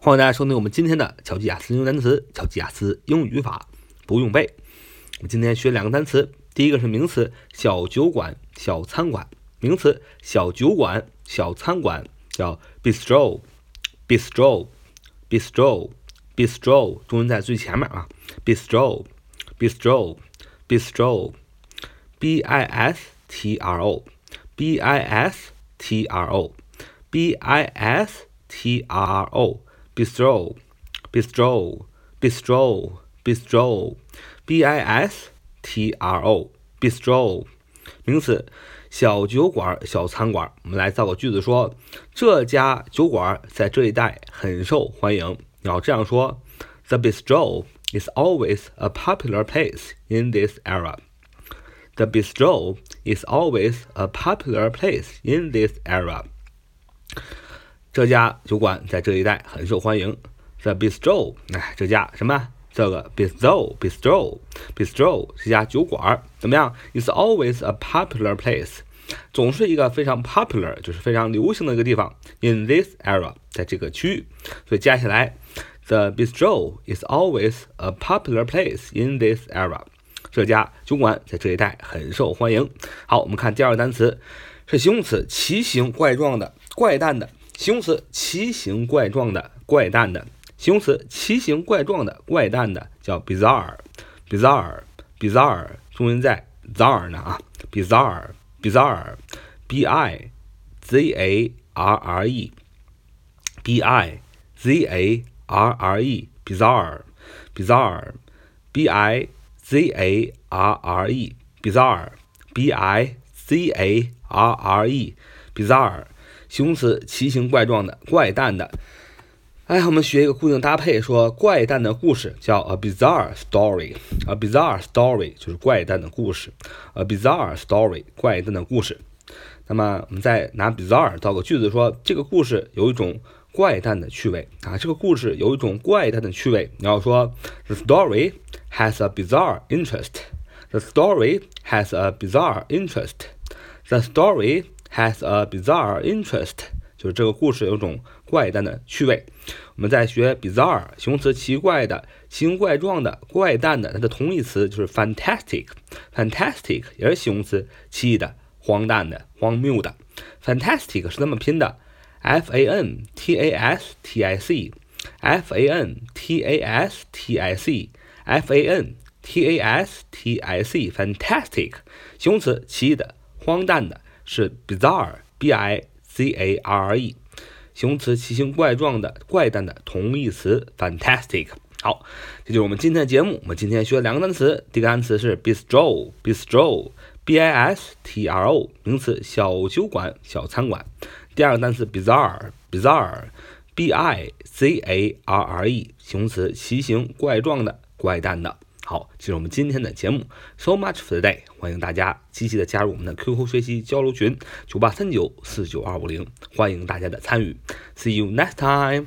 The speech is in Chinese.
欢迎大家收听我们今天的巧记雅思英语单词、巧记雅思英语语法，不用背。我们今天学两个单词，第一个是名词小酒馆、小餐馆。名词小酒馆、小餐馆叫 bistro，bistro，bistro，bistro，中文在最前面啊，bistro，bistro，bistro，b i s t r o，b i s t r o，b i s t r o。bistro, bistro, bistro, bistro, b i s t r o, bistro，名词，小酒馆、小餐馆。我们来造个句子，说这家酒馆在这一带很受欢迎。你要这样说：The bistro is always a popular place in this area. The bistro is always a popular place in this area. 这家酒馆在这一带很受欢迎。The bistro，哎，这家什么？这个 bistro，bistro，bistro 这家酒馆，怎么样？It's always a popular place，总是一个非常 popular，就是非常流行的一个地方。In this area，在这个区域，所以加起来，The bistro is always a popular place in this area。这家酒馆在这一带很受欢迎。好，我们看第二个单词，是形容词，奇形怪状的，怪诞的。形容词奇形怪状的、怪诞的。形容词奇形怪状的、怪诞的叫 bizarre，bizarre，bizarre，中文在 zar 呢啊，bizarre，bizarre，b i z a r r e，b i z a r r e，bizarre，bizarre，b i z a r r e，bizarre，b i z a r r e，bizarre。形容词奇形怪状的、怪诞的。哎，我们学一个固定搭配，说怪诞的故事叫 a bizarre story。a bizarre story 就是怪诞的故事。a bizarre story 怪诞的故事。那么我们再拿 bizarre 造个句子，说这个故事有一种怪诞的趣味啊。这个故事有一种怪诞的趣味。你要说 the story has a bizarre interest。the story has a bizarre interest。the story Has a bizarre interest，就是这个故事有种怪诞的趣味。我们在学 bizarre 形容词，奇怪的、奇形怪状的、怪诞的，它的同义词就是 fantastic，fantastic 也是形容词，奇异的、荒诞的、荒谬的。fantastic 是这么拼的，f a n t a s t i c，f a n t a s t i c，f a n t a s t i c，fantastic 形容词，奇异的、荒诞的。 是 bizarre，b i z a r r e，形容词，奇形怪状的、怪诞的，同义词 fantastic。好，这就是我们今天的节目。我们今天学两个单词，第一个单词是 bistro，bistro，b i s t r o，名词，小酒馆、小餐馆。第二个单词 bizarre，bizarre，b i z a r r e，形容词，奇形怪状的、怪诞的。好，这是我们今天的节目，so much for today。欢迎大家积极的加入我们的 QQ 学习交流群九八三九四九二五零，欢迎大家的参与，see you next time。